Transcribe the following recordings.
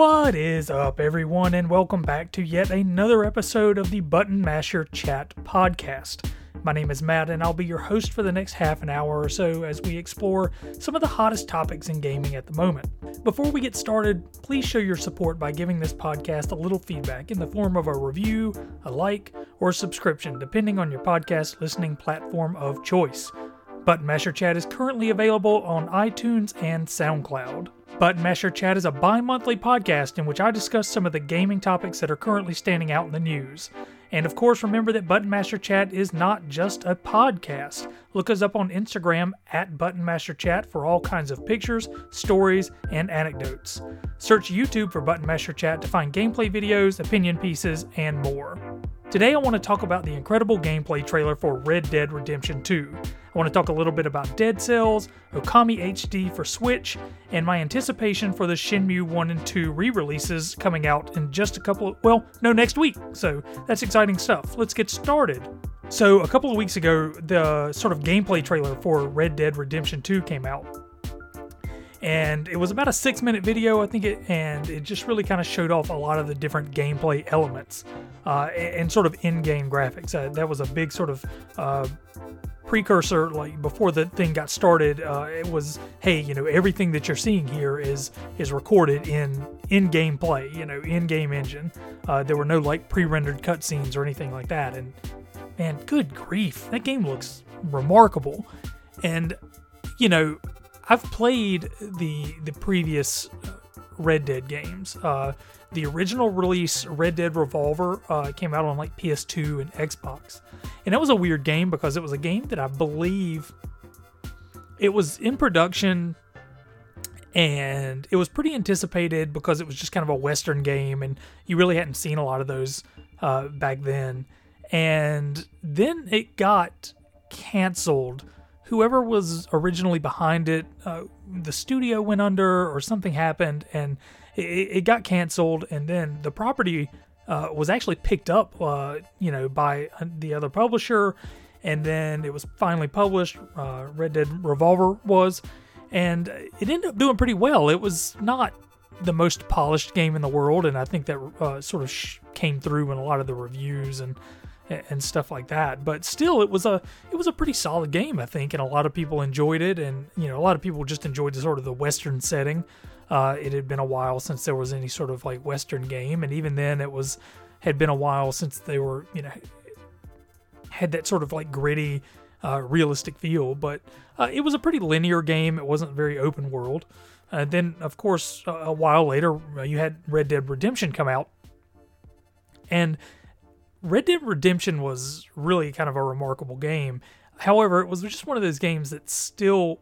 What is up, everyone, and welcome back to yet another episode of the Button Masher Chat podcast. My name is Matt, and I'll be your host for the next half an hour or so as we explore some of the hottest topics in gaming at the moment. Before we get started, please show your support by giving this podcast a little feedback in the form of a review, a like, or a subscription, depending on your podcast listening platform of choice. Button Masher Chat is currently available on iTunes and SoundCloud. Button Masher Chat is a bi monthly podcast in which I discuss some of the gaming topics that are currently standing out in the news. And of course, remember that Button Masher Chat is not just a podcast. Look us up on Instagram at Button Masher Chat for all kinds of pictures, stories, and anecdotes. Search YouTube for Button Masher Chat to find gameplay videos, opinion pieces, and more. Today, I want to talk about the incredible gameplay trailer for Red Dead Redemption 2. I want to talk a little bit about Dead Cells, Okami HD for Switch, and my anticipation for the Shenmue 1 and 2 re releases coming out in just a couple of, well, no, next week. So that's exciting stuff. Let's get started. So, a couple of weeks ago, the sort of gameplay trailer for Red Dead Redemption 2 came out and it was about a six minute video i think it and it just really kind of showed off a lot of the different gameplay elements uh, and, sort of in-game graphics uh, that was a big sort of uh, precursor like before the thing got started uh, it was hey you know everything that you're seeing here is is recorded in in-game play you know in-game engine. Uh, there were no like pre-rendered cutscenes or anything like that. And man good grief that game looks remarkable. And you know I've played the the previous Red Dead games. Uh, the original release, Red Dead Revolver, uh, came out on like PS2 and Xbox, and that was a weird game because it was a game that I believe it was in production and it was pretty anticipated because it was just kind of a western game and you really hadn't seen a lot of those uh, back then. And then it got canceled. Whoever was originally behind it, uh, the studio went under or something happened and it, it got canceled. And then the property uh, was actually picked up, uh, you know, by the other publisher. And then it was finally published. Uh, Red Dead Revolver was, and it ended up doing pretty well. It was not the most polished game in the world, and I think that uh, sort of sh- came through in a lot of the reviews and and stuff like that. But still, it was a it was a pretty solid game, I think, and a lot of people enjoyed it. And you know, a lot of people just enjoyed the sort of the western setting. Uh, it had been a while since there was any sort of like western game, and even then, it was had been a while since they were you know had that sort of like gritty, uh, realistic feel. But uh, it was a pretty linear game. It wasn't very open world. Uh, then, of course, a while later, uh, you had Red Dead Redemption come out, and Red Dead Redemption was really kind of a remarkable game. However, it was just one of those games that still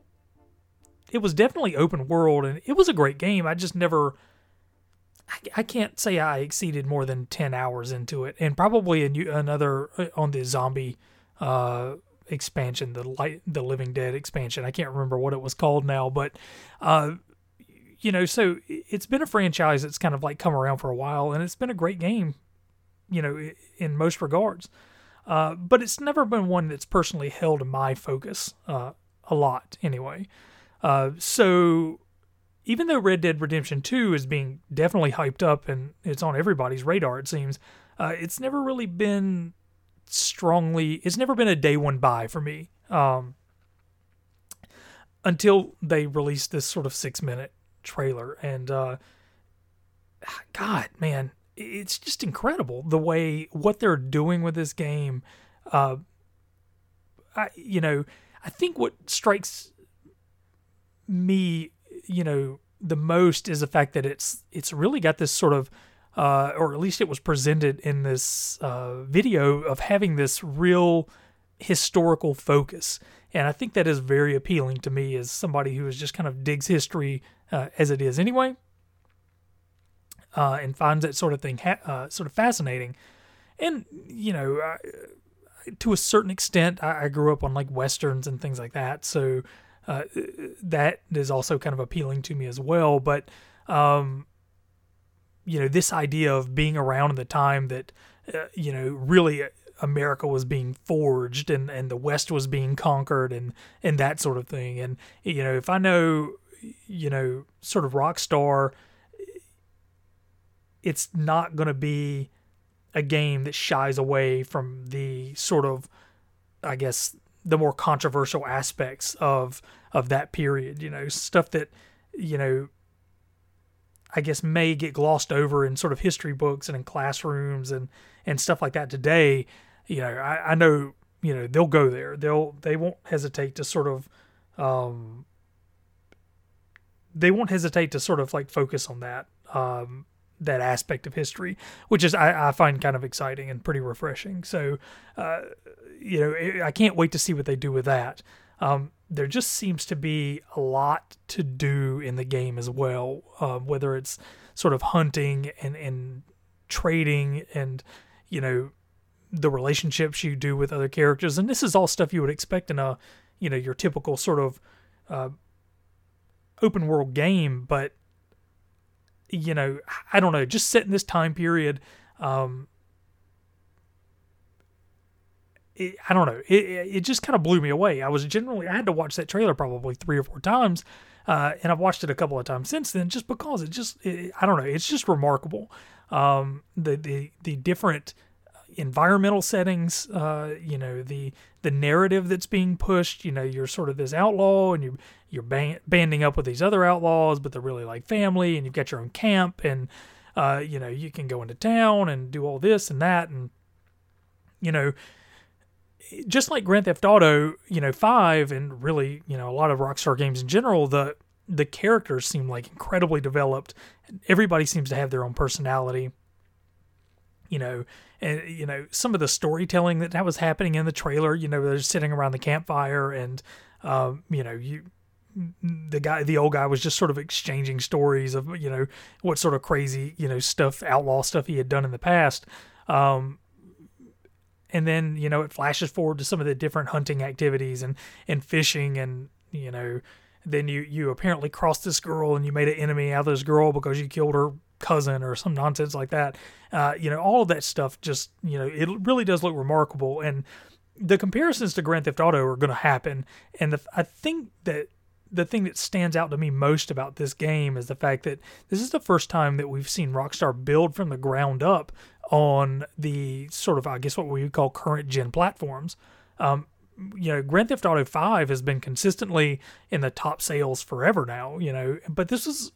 it was definitely open world and it was a great game. I just never I, can't say I exceeded more than 10 hours into it and probably a another uh, on the zombie uh, expansion, the light the Living Dead expansion. I can't remember what it was called now, but uh, you know, so it's been a franchise that's kind of like come around for a while and it's been a great game you know, in most regards. Uh, but it's never been one that's personally held my focus uh, a lot, anyway. Uh, so even though Red Dead Redemption 2 is being definitely hyped up and it's on everybody's radar, it seems, uh, it's never really been strongly, it's never been a day one buy for me. Um, until they released this sort of six minute trailer. And, uh, God, man, it's just incredible the way what they're doing with this game. Uh, I, you know, I think what strikes me, you know, the most is the fact that it's it's really got this sort of, uh, or at least it was presented in this uh, video of having this real historical focus, and I think that is very appealing to me as somebody who is just kind of digs history uh, as it is anyway uh, and finds that sort of thing ha- uh, sort of fascinating. And you know, I, to a certain extent, I, I, grew up on like westerns and things like that, so uh, that is also kind of appealing to me as well. But um, you know, this idea of being around in the time that uh, you know really America was being forged and, and the West was being conquered and, and that sort of thing. And, you know, if I know, you know, sort of Rockstar it's not going to be a game that shies away from the sort of, I guess, the more controversial aspects of of that period. You know, stuff that you know I guess may get glossed over in sort of history books and in classrooms and and stuff like that today. You know, I, I know you know they'll go there. They'll they won't hesitate to sort of um, they won't hesitate to sort of like focus on that um, that aspect of history, which is I, I, find kind of exciting and pretty refreshing. So, uh, you know, I can't wait to see what they do with that. Um, there just seems to be a lot to do in the game as well, uh, whether it's sort of hunting and, and trading and, you know, the relationships you do with other characters. And this is all stuff you would expect in a, you know, your typical sort of uh, open world game. But, you know, I don't know, just set in this time period. Um, it, I don't know. It, it just kind of blew me away. I was generally, I had to watch that trailer probably three or four times. Uh, and I've watched it a couple of times since then just because it just, it, I don't know, it's just remarkable. Um, the, the, the different environmental settings, uh, you know, the, the narrative that's being pushed, you know, you're sort of this outlaw and you, you're band, banding up with these other outlaws, but they're really like family and you've got your own camp and, uh, you know, you can go into town and do all this and that. And, you know, just like Grand Theft Auto, you know, 5 and really, you know, a lot of Rockstar games in general, the the characters seem like incredibly developed. Everybody seems to have their own personality. You know, and you know, some of the storytelling that, that was happening in the trailer, you know, they're sitting around the campfire and um, you know, you the guy the old guy was just sort of exchanging stories of you know what sort of crazy you know stuff outlaw stuff he had done in the past um, and then you know it flashes forward to some of the different hunting activities and and fishing and you know then you you apparently crossed this girl and you made an enemy out of this girl because you killed her cousin or some nonsense like that. Uh, you know all of that stuff just you know it really does look remarkable. And the comparisons to Grand Theft Auto are going to happen. And the, I think that the thing that stands out to me most about this game is the fact that this is the first time that we've seen Rockstar build from the ground up on the sort of, I guess, what we would call current gen platforms. Um, you know, Grand Theft Auto 5 has been consistently in the top sales forever now, you know, but this was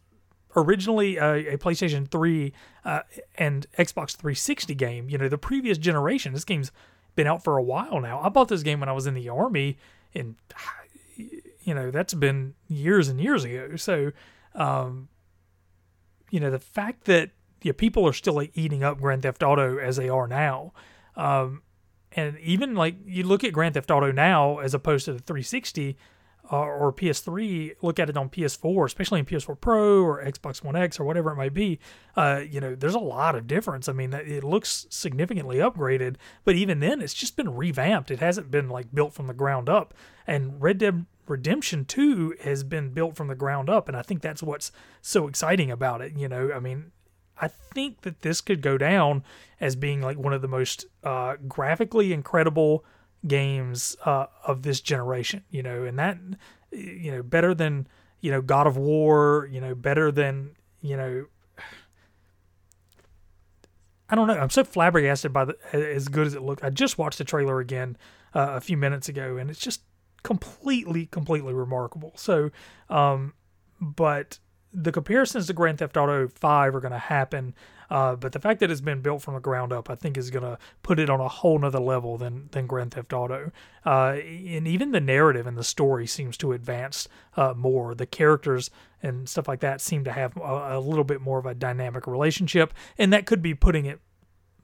originally a, a PlayStation 3 uh, and Xbox 360 game. You know, the previous generation, this game's been out for a while now. I bought this game when I was in the Army and you know that's been years and years ago. So, um, you know, the fact that yeah, people are still eating up Grand Theft Auto as they are now, um, and even like you look at Grand Theft Auto now as opposed to the 360 uh, or PS3, look at it on PS4, especially in PS4 Pro or Xbox One X or whatever it might be. Uh, you know, there's a lot of difference. I mean, it looks significantly upgraded, but even then, it's just been revamped. It hasn't been like built from the ground up. And Red Dead Redemption 2 has been built from the ground up. And I think that's what's so exciting about it. You know, I mean, I think that this could go down as being like one of the most uh, graphically incredible games uh, of this generation. You know, and that, you know, better than, you know, God of War, you know, better than, you know, I don't know. I'm so flabbergasted by the, as good as it looked. I just watched the trailer again uh, a few minutes ago, and it's just completely, completely remarkable. So, um, but the comparisons to Grand Theft Auto 5 are going to happen. Uh, but the fact that it's been built from the ground up, I think, is going to put it on a whole nother level than than Grand Theft Auto. Uh, and even the narrative and the story seems to advance uh, more. The characters and stuff like that seem to have a, a little bit more of a dynamic relationship, and that could be putting it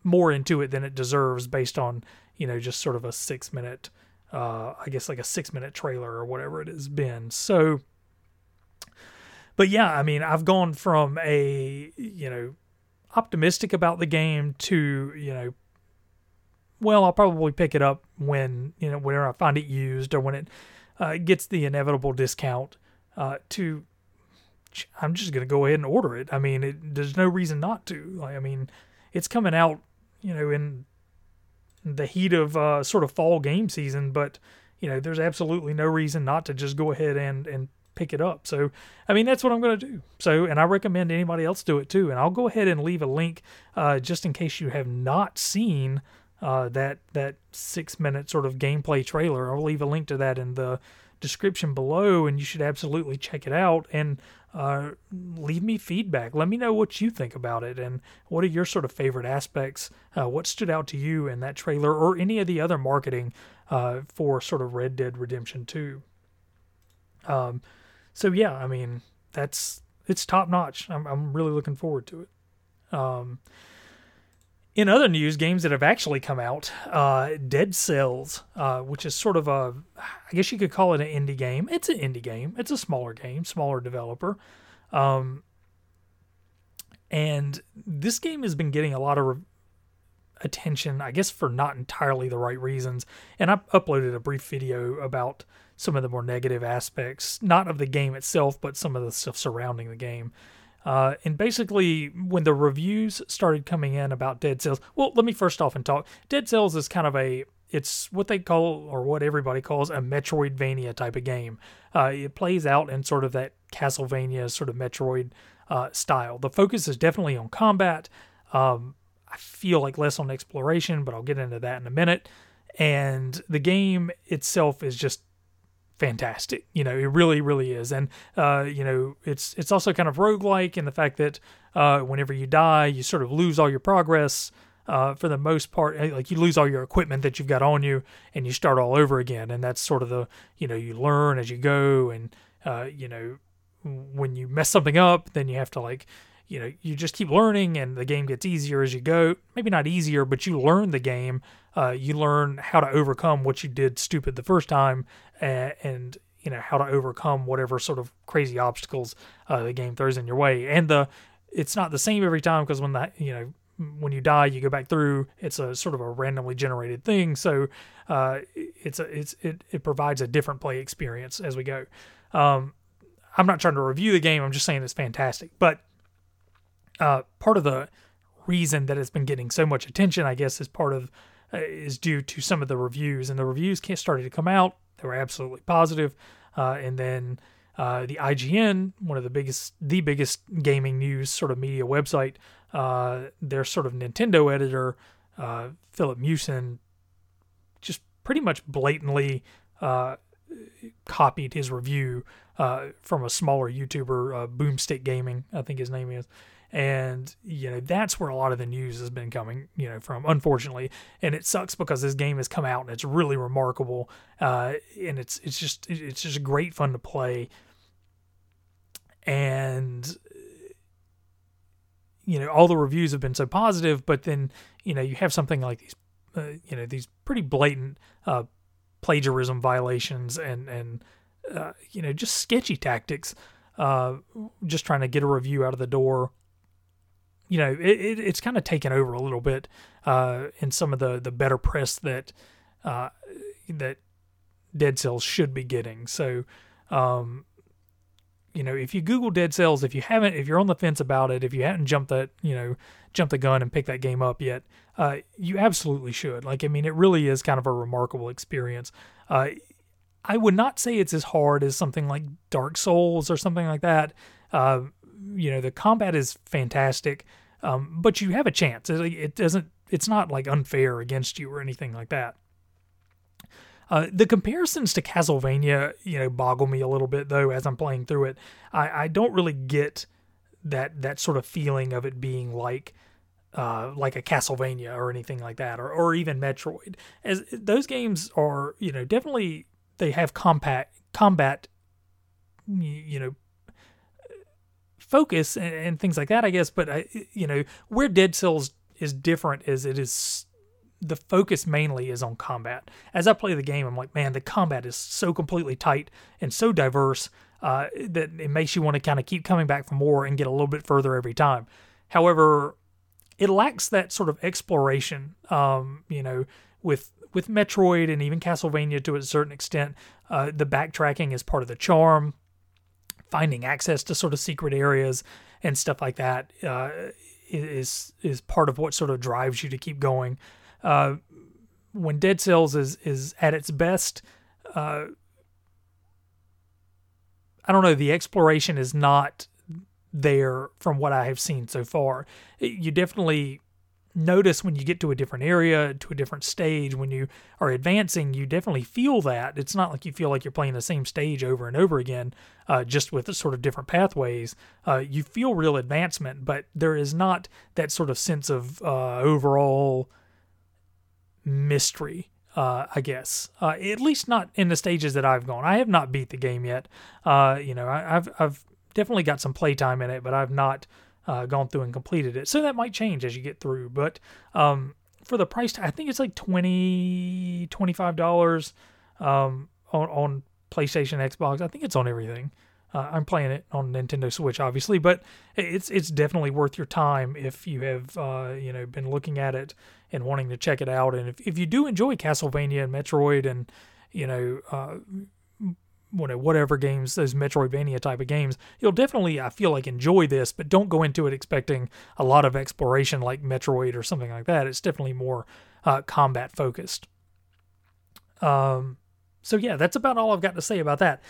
more into it than it deserves based on you know just sort of a six minute uh, I guess like a six minute trailer or whatever it has been. So, but yeah, I mean, I've gone from a, you know, optimistic about the game to, you know, well, I'll probably pick it up when, you know, whenever I find it used or when it uh, gets the inevitable discount uh, to, I'm just going to go ahead and order it. I mean, it, there's no reason not to. Like, I mean, it's coming out, you know, in the heat of uh, sort of fall game season, but you know, there's absolutely no reason not to just go ahead and and pick it up. So, I mean, that's what I'm going to do. So, and I recommend anybody else do it too. And I'll go ahead and leave a link uh, just in case you have not seen uh, that that six minute sort of gameplay trailer. I'll leave a link to that in the description below, and you should absolutely check it out and uh, leave me feedback. Let me know what you think about it and what are your sort of favorite aspects. Uh, what stood out to you in that trailer or any of the other marketing uh, for sort of Red Dead Redemption 2. Um, so yeah, I mean that's it's top notch. I'm I'm really looking forward to it. Um, in other news, games that have actually come out, uh, Dead Cells, uh, which is sort of a, I guess you could call it an indie game. It's an indie game. It's a smaller game, smaller developer. Um, and this game has been getting a lot of re- attention, I guess, for not entirely the right reasons. And I uploaded a brief video about some of the more negative aspects, not of the game itself, but some of the stuff surrounding the game. Uh, and basically, when the reviews started coming in about Dead Cells, well, let me first off and talk. Dead Cells is kind of a it's what they call or what everybody calls a Metroidvania type of game. Uh, it plays out in sort of that Castlevania sort of Metroid uh, style. The focus is definitely on combat. Um, I feel like less on exploration, but I'll get into that in a minute. And the game itself is just fantastic. You know, it really, really is. And uh, you know, it's it's also kind of roguelike in the fact that uh, whenever you die, you sort of lose all your progress. Uh, for the most part, like you lose all your equipment that you've got on you, and you start all over again. And that's sort of the you know you learn as you go, and uh, you know when you mess something up, then you have to like you know you just keep learning and the game gets easier as you go. Maybe not easier but you learn the game. Uh, you learn how to overcome what you did stupid the first time and, and you know how to overcome whatever sort of crazy obstacles uh, the game throws in your way. And the it's not the same every time because when that you know when you die you go back through. It's a sort of a randomly generated thing. So uh, it's a it's it, it provides a different play experience as we go. Um, i'm not trying to review the game. I'm just saying it's fantastic. But uh, part of the reason that it's been getting so much attention, I guess, is part of uh, is due to some of the reviews, and the reviews started to come out. They were absolutely positive, uh, and then uh, the IGN, one of the biggest, the biggest gaming news sort of media website, uh, their sort of Nintendo editor, uh, Filip Miucin, just pretty much blatantly copied his review from a smaller YouTuber, Boomstick Gaming, I think his name is and you know that's where a lot of the news has been coming you know from unfortunately. And it sucks because this game has come out and it's really remarkable. Uh, and it's it's just it's just great fun to play. And you know all the reviews have been so positive but then you know you have something like these uh, you know these pretty blatant uh, plagiarism violations and and uh, you know just sketchy tactics uh, just trying to get a review out of the door you know, it, it it's kind of taken over a little bit uh, in some of the the better press that uh, that Dead Cells should be getting. So, um, you know, if you Google Dead Cells, if you haven't, if you're on the fence about it, if you haven't jumped that, you know, jumped the gun and picked that game up yet, uh, you absolutely should. Like, I mean, it really is kind of a remarkable experience. Uh, I would not say it's as hard as something like Dark Souls or something like that. Uh, you know the combat is fantastic, um, but you have a chance. It, it, doesn't. It's not like unfair against you or anything like that. Uh, the comparisons to Castlevania, you know, boggle me a little bit though as I'm playing through it. I, I don't really get that that sort of feeling of it being like uh, like a Castlevania or anything like that, or or even Metroid. As those games are, you know, definitely they have combat combat, you know, focus and, and things like that, I guess. But I, you know, where Dead Cells is different is it is the focus mainly is on combat. As I play the game, I'm like, man, the combat is so completely tight and so diverse uh, that it makes you want to kind of keep coming back for more and get a little bit further every time. However, it lacks that sort of exploration. Um, you know, with with Metroid and even Castlevania to a certain extent, uh, the backtracking is part of the charm finding access to sort of secret areas and stuff like that uh, is is part of what sort of drives you to keep going. Uh, when Dead Cells is is at its best, uh, I don't know, the exploration is not there from what I have seen so far. You definitely notice when you get to a different area, to a different stage, when you are advancing, you definitely feel that. It's not like you feel like you're playing the same stage over and over again, uh, just with sort of different pathways. Uh, you feel real advancement, but there is not that sort of sense of uh, overall mystery. Uh, I guess uh, at least not in the stages that I've gone. I have not beat the game yet. Uh, you know, I, have I've definitely got some playtime in it, but I've not uh, gone through and completed it. So that might change as you get through. But um, for the price, I think it's like 20 $25 um, on, on PlayStation, Xbox. I think it's on everything. Uh, I'm playing it on Nintendo Switch, obviously, but it's it's definitely worth your time if you have uh, you know been looking at it and wanting to check it out. And if, if you do enjoy Castlevania and Metroid and you know uh, whatever games, those Metroidvania type of games, you'll definitely, I feel like, enjoy this, but don't go into it expecting a lot of exploration like Metroid or something like that. It's definitely more uh, combat focused. Um, so yeah, that's about all I've got to say about that.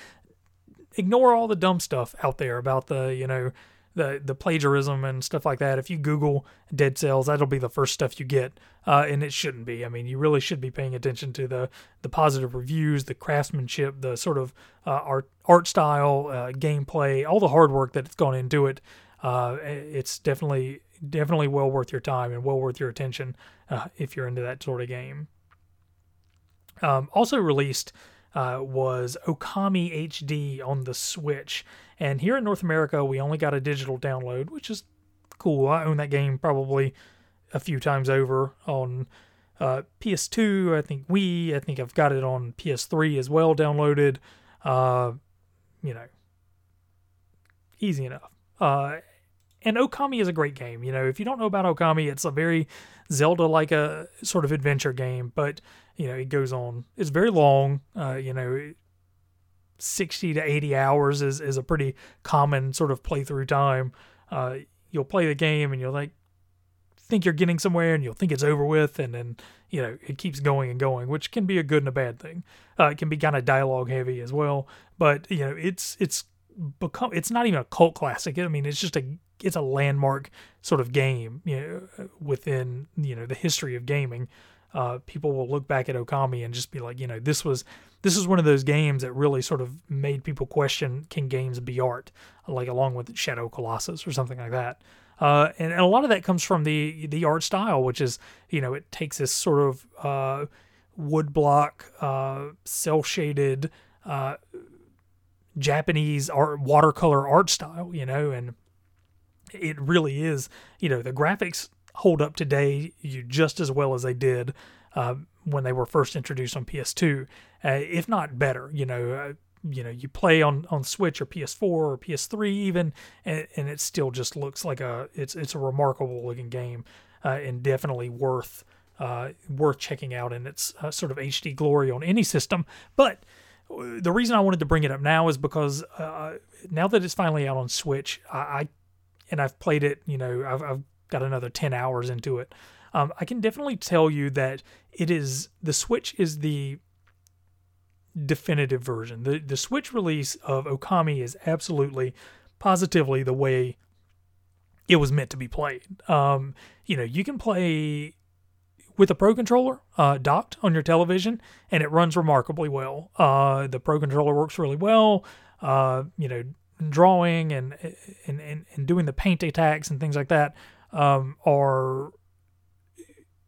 Ignore all the dumb stuff out there about the, you know, the the plagiarism and stuff like that. If you Google Dead Cells, that'll be the first stuff you get, uh, and it shouldn't be. I mean, you really should be paying attention to the the positive reviews, the craftsmanship, the sort of uh, art art style, uh, gameplay, all the hard work that's gone into it. Uh, it's definitely definitely well worth your time and well worth your attention uh, if you're into that sort of game. Um, also released uh, was Okami HD on the Switch. And here in North America, we only got a digital download, which is cool. I own that game probably a few times over on uh, PS2. I think Wii. I think I've got it on PS3 as well, downloaded. Uh, you know, easy enough. Uh, and Okami is a great game. You know, if you don't know about Okami, it's a very Zelda-like a sort of adventure game, but you know, it goes on. It's very long. Uh, you know, 60 to 80 hours is, is a pretty common sort of playthrough time. Uh, you'll play the game and you'll like think you're getting somewhere and you'll think it's over with and then you know it keeps going and going which can be a good and a bad thing. Uh, it can be kind of dialogue heavy as well but you know it's it's become it's not even a cult classic. I mean it's just a it's a landmark sort of game you know within you know the history of gaming uh, people will look back at okami and just be like you know this was this is one of those games that really sort of made people question can games be art, like along with Shadow Colossus or something like that. Uh, and, and, a lot of that comes from the the art style, which is you know it takes this sort of uh, wood block, uh, cel shaded uh, Japanese art watercolor art style, you know, and it really is you know the graphics hold up today you just as well as they did uh, when they were first introduced on PS2, uh, if not better. You know, uh, you know, you play on on Switch or PS4 or PS3 even, and, and it still just looks like a it's it's a remarkable looking game, uh, and definitely worth uh, worth checking out in its uh, sort of HD glory on any system. But the reason I wanted to bring it up now is because now that it's finally out on Switch, I, I and I've played it. You know, I've, I've got another ten hours into it. Um, I can definitely tell you that it is the Switch is the definitive version. The the Switch release of Okami is absolutely, positively the way it was meant to be played. Um, you know, you can play with a Pro controller uh, docked on your television, and it runs remarkably well. Uh, the Pro controller works really well. Uh, you know, drawing and, and and and doing the paint attacks and things like that um, are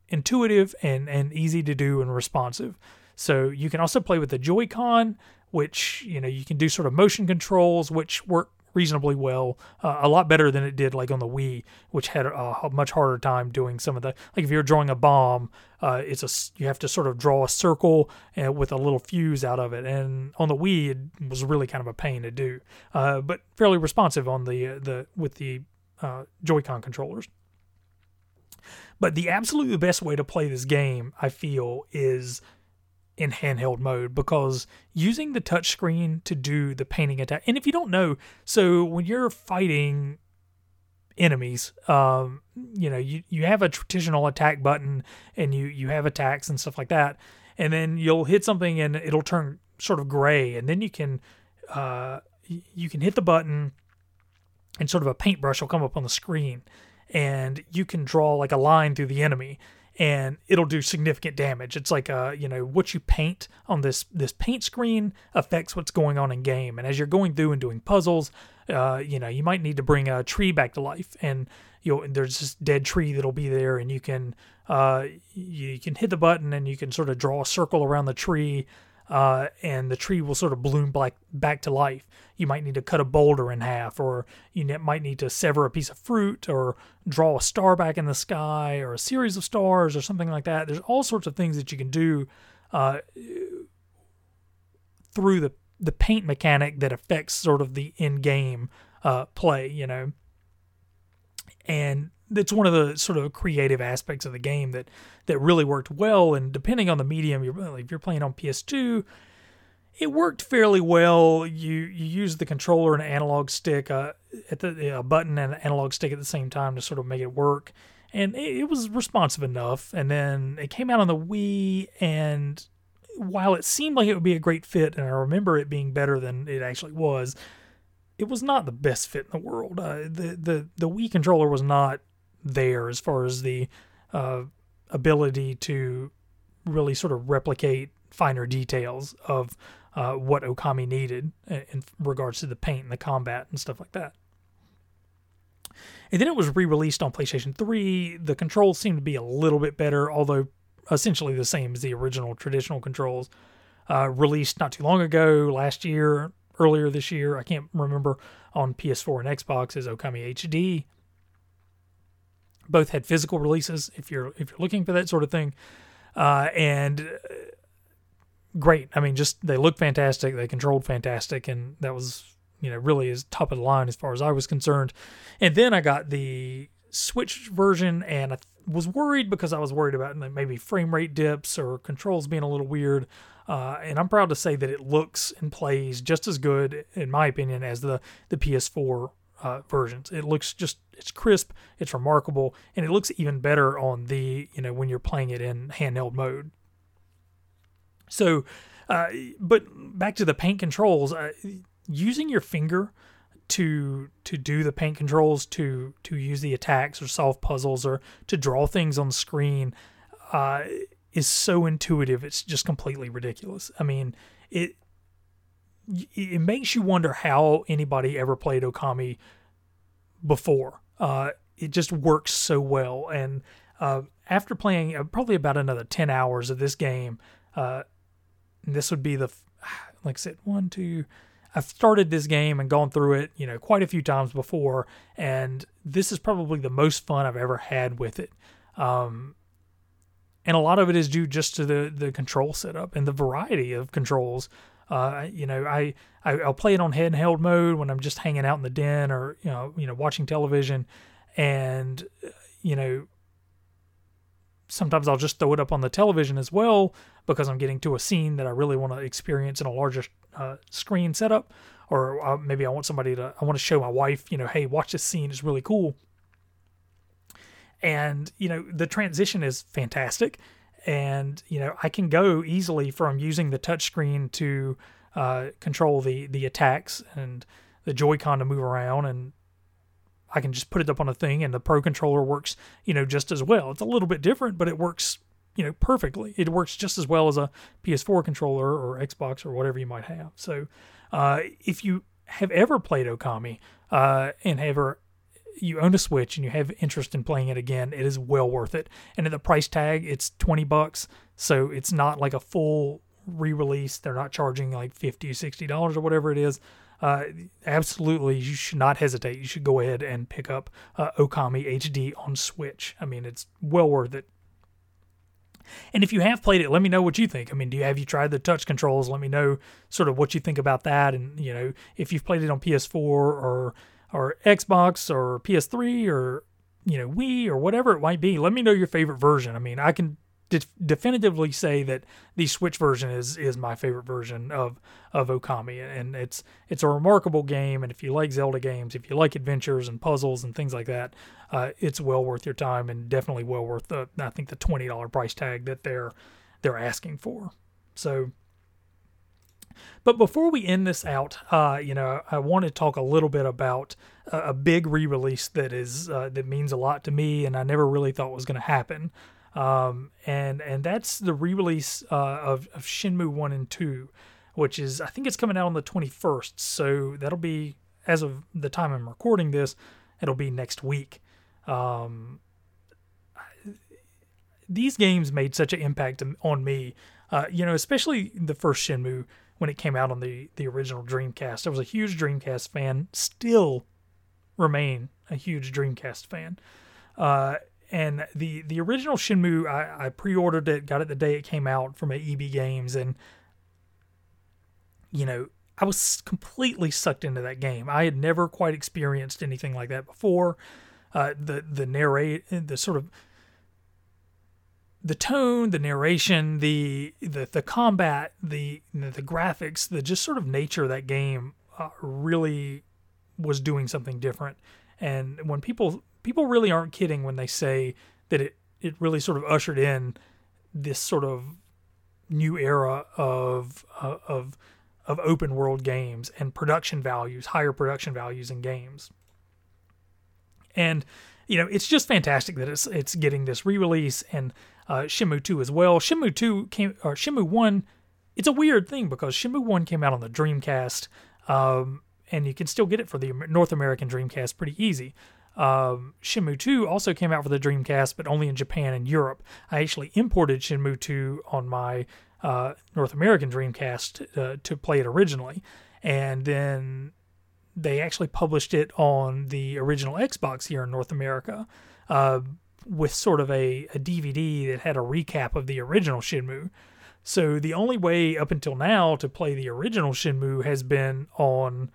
intuitive and, and easy to do and responsive. So you can also play with the Joy-Con, which you know you can do sort of motion controls, which work reasonably well, uh, a lot better than it did like on the Wii, which had a, a, much harder time doing some of the like if you're drawing a bomb, uh, it's a you have to sort of draw a circle uh, with a little fuse out of it, and on the Wii it was really kind of a pain to do, uh, but fairly responsive on the uh, the with the uh, Joy-Con controllers. But the absolutely best way to play this game, I feel, is in handheld mode because using the touchscreen to do the painting attack. And if you don't know, so when you're fighting enemies, um, you know, you, you have a traditional attack button and you, you have attacks and stuff like that. And then you'll hit something and it'll turn sort of gray. And then you can, uh, you can hit the button, and sort of a paintbrush will come up on the screen, and you can draw like a line through the enemy and it'll do significant damage. It's like uh, you know, what you paint on this this paint screen affects what's going on in game. And as you're going through and doing puzzles, uh, you know, you might need to bring a tree back to life, and you know there's this dead tree that'll be there, and you can uh, you can hit the button and you can sort of draw a circle around the tree uh, and the tree will sort of bloom back, back to life. You might need to cut a boulder in half, or you might need to sever a piece of fruit, or draw a star back in the sky, or a series of stars, or something like that. There's all sorts of things that you can do uh, through the the paint mechanic that affects sort of the in game uh, play, you know. And it's one of the sort of creative aspects of the game that that really worked well. And depending on the medium, you're if you're playing on PS2, it worked fairly well. You you use the controller and analog stick uh, at the a button and analog stick at the same time to sort of make it work, and it, it was responsive enough. And then it came out on the Wii, and while it seemed like it would be a great fit, and I remember it being better than it actually was, it was not the best fit in the world. Uh, the the the Wii controller was not there as far as the uh, ability to really sort of replicate finer details of uh, what Okami needed in regards to the paint and the combat and stuff like that. And then it was re released on PlayStation 3. The controls seemed to be a little bit better, although essentially the same as the original traditional controls. Uh, released not too long ago, last year, earlier this year, I can't remember, on PS4 and Xbox as Okami HD both had physical releases if you're if you're looking for that sort of thing, uh, and uh, great. I mean, just they look fantastic, they controlled fantastic, and that was you know really is top of the line as far as I was concerned. And then I got the Switch version, and I was worried because I was worried about maybe frame rate dips or controls being a little weird. Uh, and I'm proud to say that it looks and plays just as good, in my opinion, as the the PS4 uh, versions. It looks just it's crisp, it's remarkable, and it looks even better on the you know when you're playing it in handheld mode. So, uh, but back to the paint controls, uh, using your finger to to do the paint controls, to to use the attacks or solve puzzles or to draw things on screen, uh, is so intuitive. It's just completely ridiculous. I mean, it it makes you wonder how anybody ever played Okami before. Uh, it just works so well. And uh, after playing uh, probably about another 10 hours of this game, uh, this would be the, like I said, one, two, I've started this game and gone through it, you know, quite a few times before, and this is probably the most fun I've ever had with it. Um, and a lot of it is due just to the the control setup and the variety of controls uh, you know, I, I will play it on handheld mode when I'm just hanging out in the den or you know, you know, watching television, and you know, sometimes I'll just throw it up on the television as well because I'm getting to a scene that I really want to experience in a larger uh, screen setup, or uh, maybe I want somebody to I want to show my wife, you know, hey, watch this scene, it's really cool. And you know, the transition is fantastic and you know I can go easily from using the touchscreen to uh, control the the attacks and the Joy-Con to move around, and I can just put it up on a thing, and the Pro controller works you know just as well. It's a little bit different, but it works you know perfectly. It works just as well as a PS4 controller or Xbox or whatever you might have. So uh, if you have ever played Okami uh, and ever you own a Switch and you have interest in playing it again, it is well worth it. And at the price tag, it's 20 bucks. So it's not like a full re-release. They're not charging like 50 $60 or whatever it is. Uh, absolutely, you should not hesitate. You should go ahead and pick up uh, Okami HD on Switch. I mean, it's well worth it. And if you have played it, let me know what you think. I mean, do you have you tried the touch controls? Let me know sort of what you think about that. And you know, if you've played it on PS4 or or Xbox or PS3 or you know Wii or whatever it might be. Let me know your favorite version. I mean, I can de- definitively say that the Switch version is is my favorite version of of Okami, and it's it's a remarkable game. And if you like Zelda games, if you like adventures and puzzles and things like that, uh, it's well worth your time and definitely well worth the I think the twenty dollar price tag that they're they're asking for. So But before we end this out, uh, you know, I want to talk a little bit about a, a big re-release that is uh, that means a lot to me, and I never really thought was going to happen. Um, and and that's the re-release uh, of, of Shenmue One and Two, which is I think it's coming out on the 21st. So that'll be as of the time I'm recording this, it'll be next week. Um, these games made such an impact on me. Uh, you know, especially the first Shenmue when it came out on the the original Dreamcast. I was a huge Dreamcast fan. Still remain a huge Dreamcast fan. Uh, and the the original Shenmue, I, I pre-ordered it, got it the day it came out from EB Games, and you know, I was completely sucked into that game. I had never quite experienced anything like that before. Uh, the the narrate the sort of the tone, the narration, the the the combat, the the graphics, the just sort of nature of that game uh, really was doing something different. And when people people really aren't kidding when they say that it it really sort of ushered in this sort of new era of uh, of of open world games and production values, higher production values in games. And you know, it's just fantastic that it's it's getting this re-release and uh, Shenmue 2 as well. Shenmue 2 came or Shenmue 1 it's a weird thing because Shenmue 1 came out on the Dreamcast um, and you can still get it for the North American Dreamcast pretty easy. Um, Shenmue 2 also came out for the Dreamcast, but only in Japan and Europe. I actually imported Shenmue 2 on my uh, North American Dreamcast uh, to play it originally, and then they actually published it on the original Xbox here in North America uh, with sort of a, a DVD that had a recap of the original Shenmue. So the only way up until now to play the original Shenmue has been on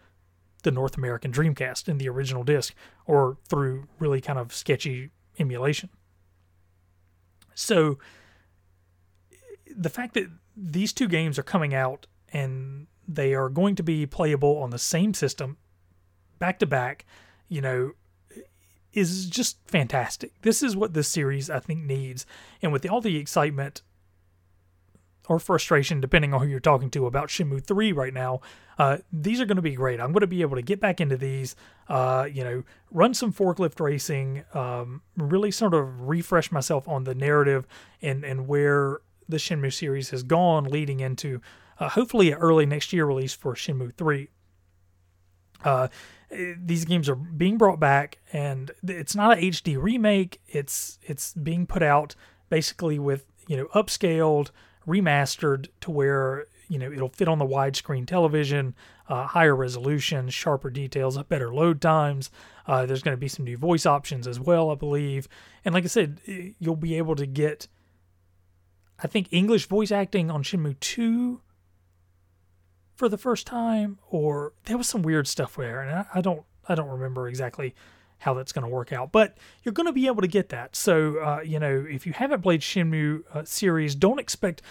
the North American Dreamcast in the original disc or through really kind of sketchy emulation. So the fact that these two games are coming out and they are going to be playable on the same system back to back, you know, is just fantastic. This is what this series I think needs. And with all the excitement or frustration, depending on who you're talking to, about Shenmue 3 right now, uh, these are going to be great. I'm going to be able to get back into these, uh, you know, run some forklift racing, um, really sort of refresh myself on the narrative and, and where the Shenmue series has gone leading into uh, hopefully an early next year release for Shenmue 3. Uh, these games are being brought back, and it's not an HD remake. It's it's being put out basically with you know upscaled, remastered to where you know it'll fit on the widescreen television, uh, higher resolution, sharper details, better load times. Uh, there's going to be some new voice options as well, I believe. And like I said, you'll be able to get, I think, English voice acting on Shenmue 2 for the first time, or there was some weird stuff there, and I, I don't, I don't remember exactly how that's going to work out. But you're going to be able to get that. So, uh, you know, if you haven't played Shenmue uh, series, don't expect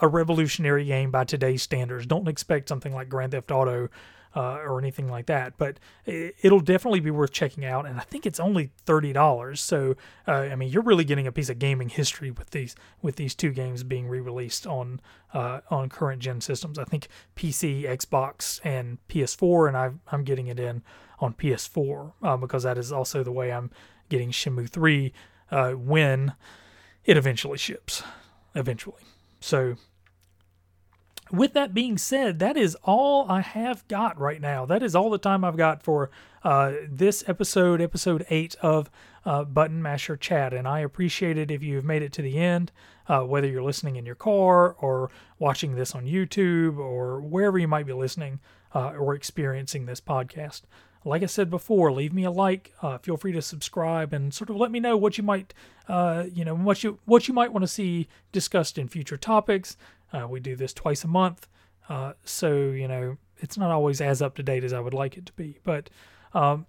a revolutionary game by today's standards. Don't expect something like Grand Theft Auto uh, or anything like that. But it'll definitely be worth checking out, and I think it's only thirty dollars. So uh, I mean, you're really getting a piece of gaming history with these with these two games being re-released on uh, on current gen systems. I think PC, Xbox, and PS4, and i am getting it in on PS4 uh, because that is also the way I'm getting Shenmue 3 uh, when it eventually ships. Eventually, so with that being said, that is all I have got right now. That is all the time I've got for uh, this episode, episode eight of uh, Button Masher Chat. And I appreciate it if you've made it to the end, uh, whether you're listening in your car or watching this on YouTube or wherever you might be listening uh, or experiencing this podcast. Like I said before, leave me a like. Uh, feel free to subscribe and sort of let me know what you might, uh, you know, what you what you might want to see discussed in future topics. Uh, we do this twice a month, uh, so you know it's not always as up to date as I would like it to be. But um,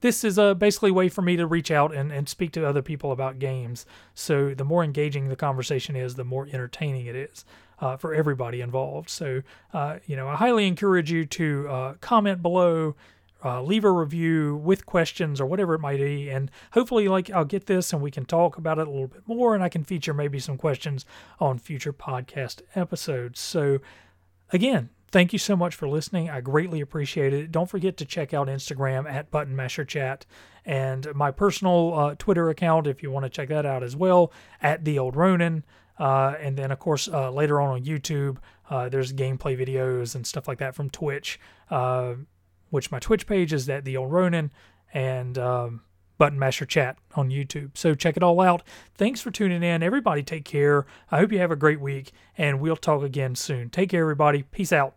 this is a basically way for me to reach out and, and speak to other people about games. So the more engaging the conversation is, the more entertaining it is uh, for everybody involved. So uh, you know, I highly encourage you to uh, comment below uh, leave a review with questions or whatever it might be. And hopefully, like, I'll get this and we can talk about it a little bit more and I can feature maybe some questions on future podcast episodes. So, again, thank you so much for listening. I greatly appreciate it. Don't forget to check out Instagram at Button Masher Chat and my personal uh, Twitter account if you want to check that out as well at the old Ronin. Uh, and then, of course, uh, later on on YouTube, uh, there's gameplay videos and stuff like that from Twitch, uh, which my Twitch page is at the old Ronin and um, Button Masher Chat on YouTube. So check it all out. Thanks for tuning in. Everybody, take care. I hope you have a great week, and we'll talk again soon. Take care, everybody. Peace out.